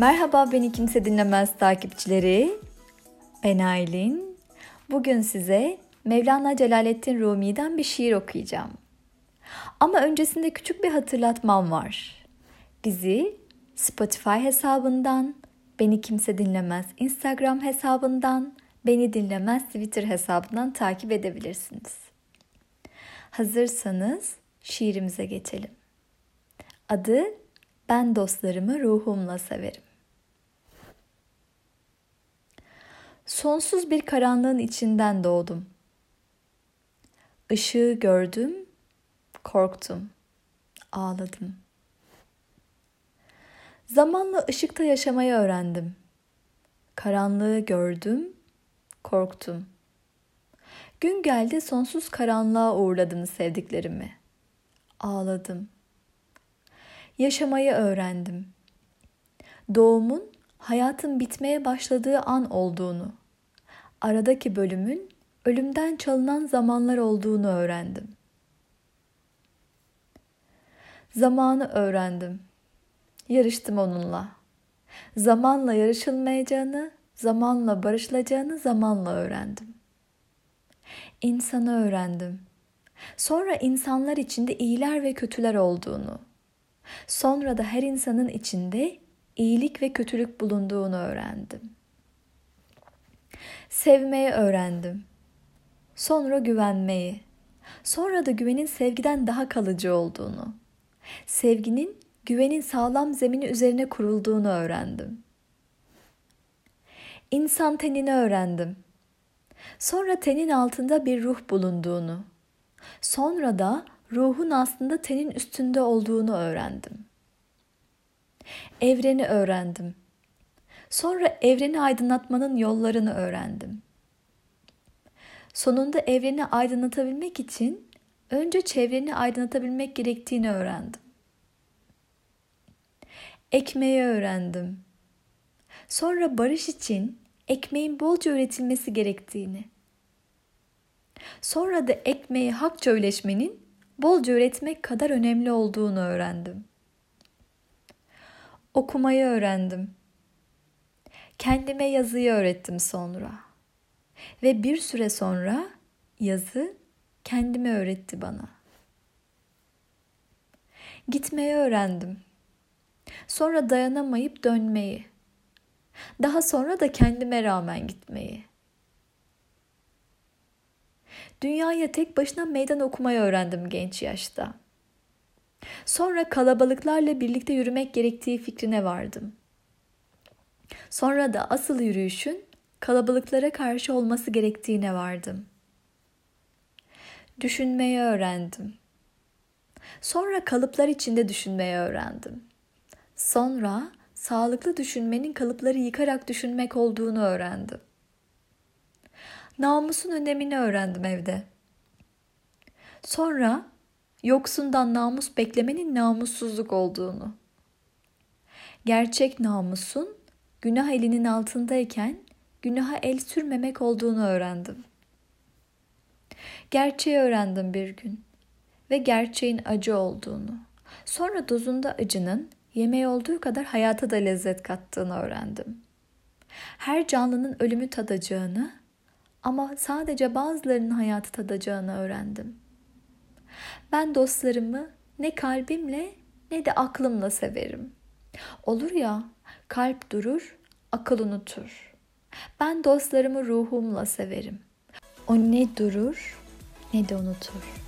Merhaba beni kimse dinlemez takipçileri. Ben Aylin. Bugün size Mevlana Celaleddin Rumi'den bir şiir okuyacağım. Ama öncesinde küçük bir hatırlatmam var. Bizi Spotify hesabından, Beni Kimse Dinlemez Instagram hesabından, Beni Dinlemez Twitter hesabından takip edebilirsiniz. Hazırsanız şiirimize geçelim. Adı Ben dostlarımı ruhumla severim. Sonsuz bir karanlığın içinden doğdum. Işığı gördüm, korktum, ağladım. Zamanla ışıkta yaşamayı öğrendim. Karanlığı gördüm, korktum. Gün geldi sonsuz karanlığa uğurladım sevdiklerimi. Ağladım. Yaşamayı öğrendim. Doğumun hayatın bitmeye başladığı an olduğunu, aradaki bölümün ölümden çalınan zamanlar olduğunu öğrendim. Zamanı öğrendim. Yarıştım onunla. Zamanla yarışılmayacağını, zamanla barışılacağını zamanla öğrendim. İnsanı öğrendim. Sonra insanlar içinde iyiler ve kötüler olduğunu. Sonra da her insanın içinde iyilik ve kötülük bulunduğunu öğrendim. Sevmeyi öğrendim. Sonra güvenmeyi. Sonra da güvenin sevgiden daha kalıcı olduğunu. Sevginin güvenin sağlam zemini üzerine kurulduğunu öğrendim. İnsan tenini öğrendim. Sonra tenin altında bir ruh bulunduğunu. Sonra da ruhun aslında tenin üstünde olduğunu öğrendim. Evreni öğrendim. Sonra evreni aydınlatmanın yollarını öğrendim. Sonunda evreni aydınlatabilmek için önce çevreni aydınlatabilmek gerektiğini öğrendim. Ekmeği öğrendim. Sonra barış için ekmeğin bolca üretilmesi gerektiğini. Sonra da ekmeği hakça üleşmenin bolca üretmek kadar önemli olduğunu öğrendim. Okumayı öğrendim. Kendime yazıyı öğrettim sonra. Ve bir süre sonra yazı kendime öğretti bana. Gitmeyi öğrendim. Sonra dayanamayıp dönmeyi. Daha sonra da kendime rağmen gitmeyi. Dünyaya tek başına meydan okumayı öğrendim genç yaşta. Sonra kalabalıklarla birlikte yürümek gerektiği fikrine vardım. Sonra da asıl yürüyüşün kalabalıklara karşı olması gerektiğine vardım. Düşünmeyi öğrendim. Sonra kalıplar içinde düşünmeyi öğrendim. Sonra sağlıklı düşünmenin kalıpları yıkarak düşünmek olduğunu öğrendim. Namusun önemini öğrendim evde. Sonra yoksundan namus beklemenin namussuzluk olduğunu. Gerçek namusun günah elinin altındayken günaha el sürmemek olduğunu öğrendim. Gerçeği öğrendim bir gün ve gerçeğin acı olduğunu. Sonra dozunda acının yemeği olduğu kadar hayata da lezzet kattığını öğrendim. Her canlının ölümü tadacağını ama sadece bazılarının hayatı tadacağını öğrendim. Ben dostlarımı ne kalbimle ne de aklımla severim. Olur ya, kalp durur, akıl unutur. Ben dostlarımı ruhumla severim. O ne durur ne de unutur.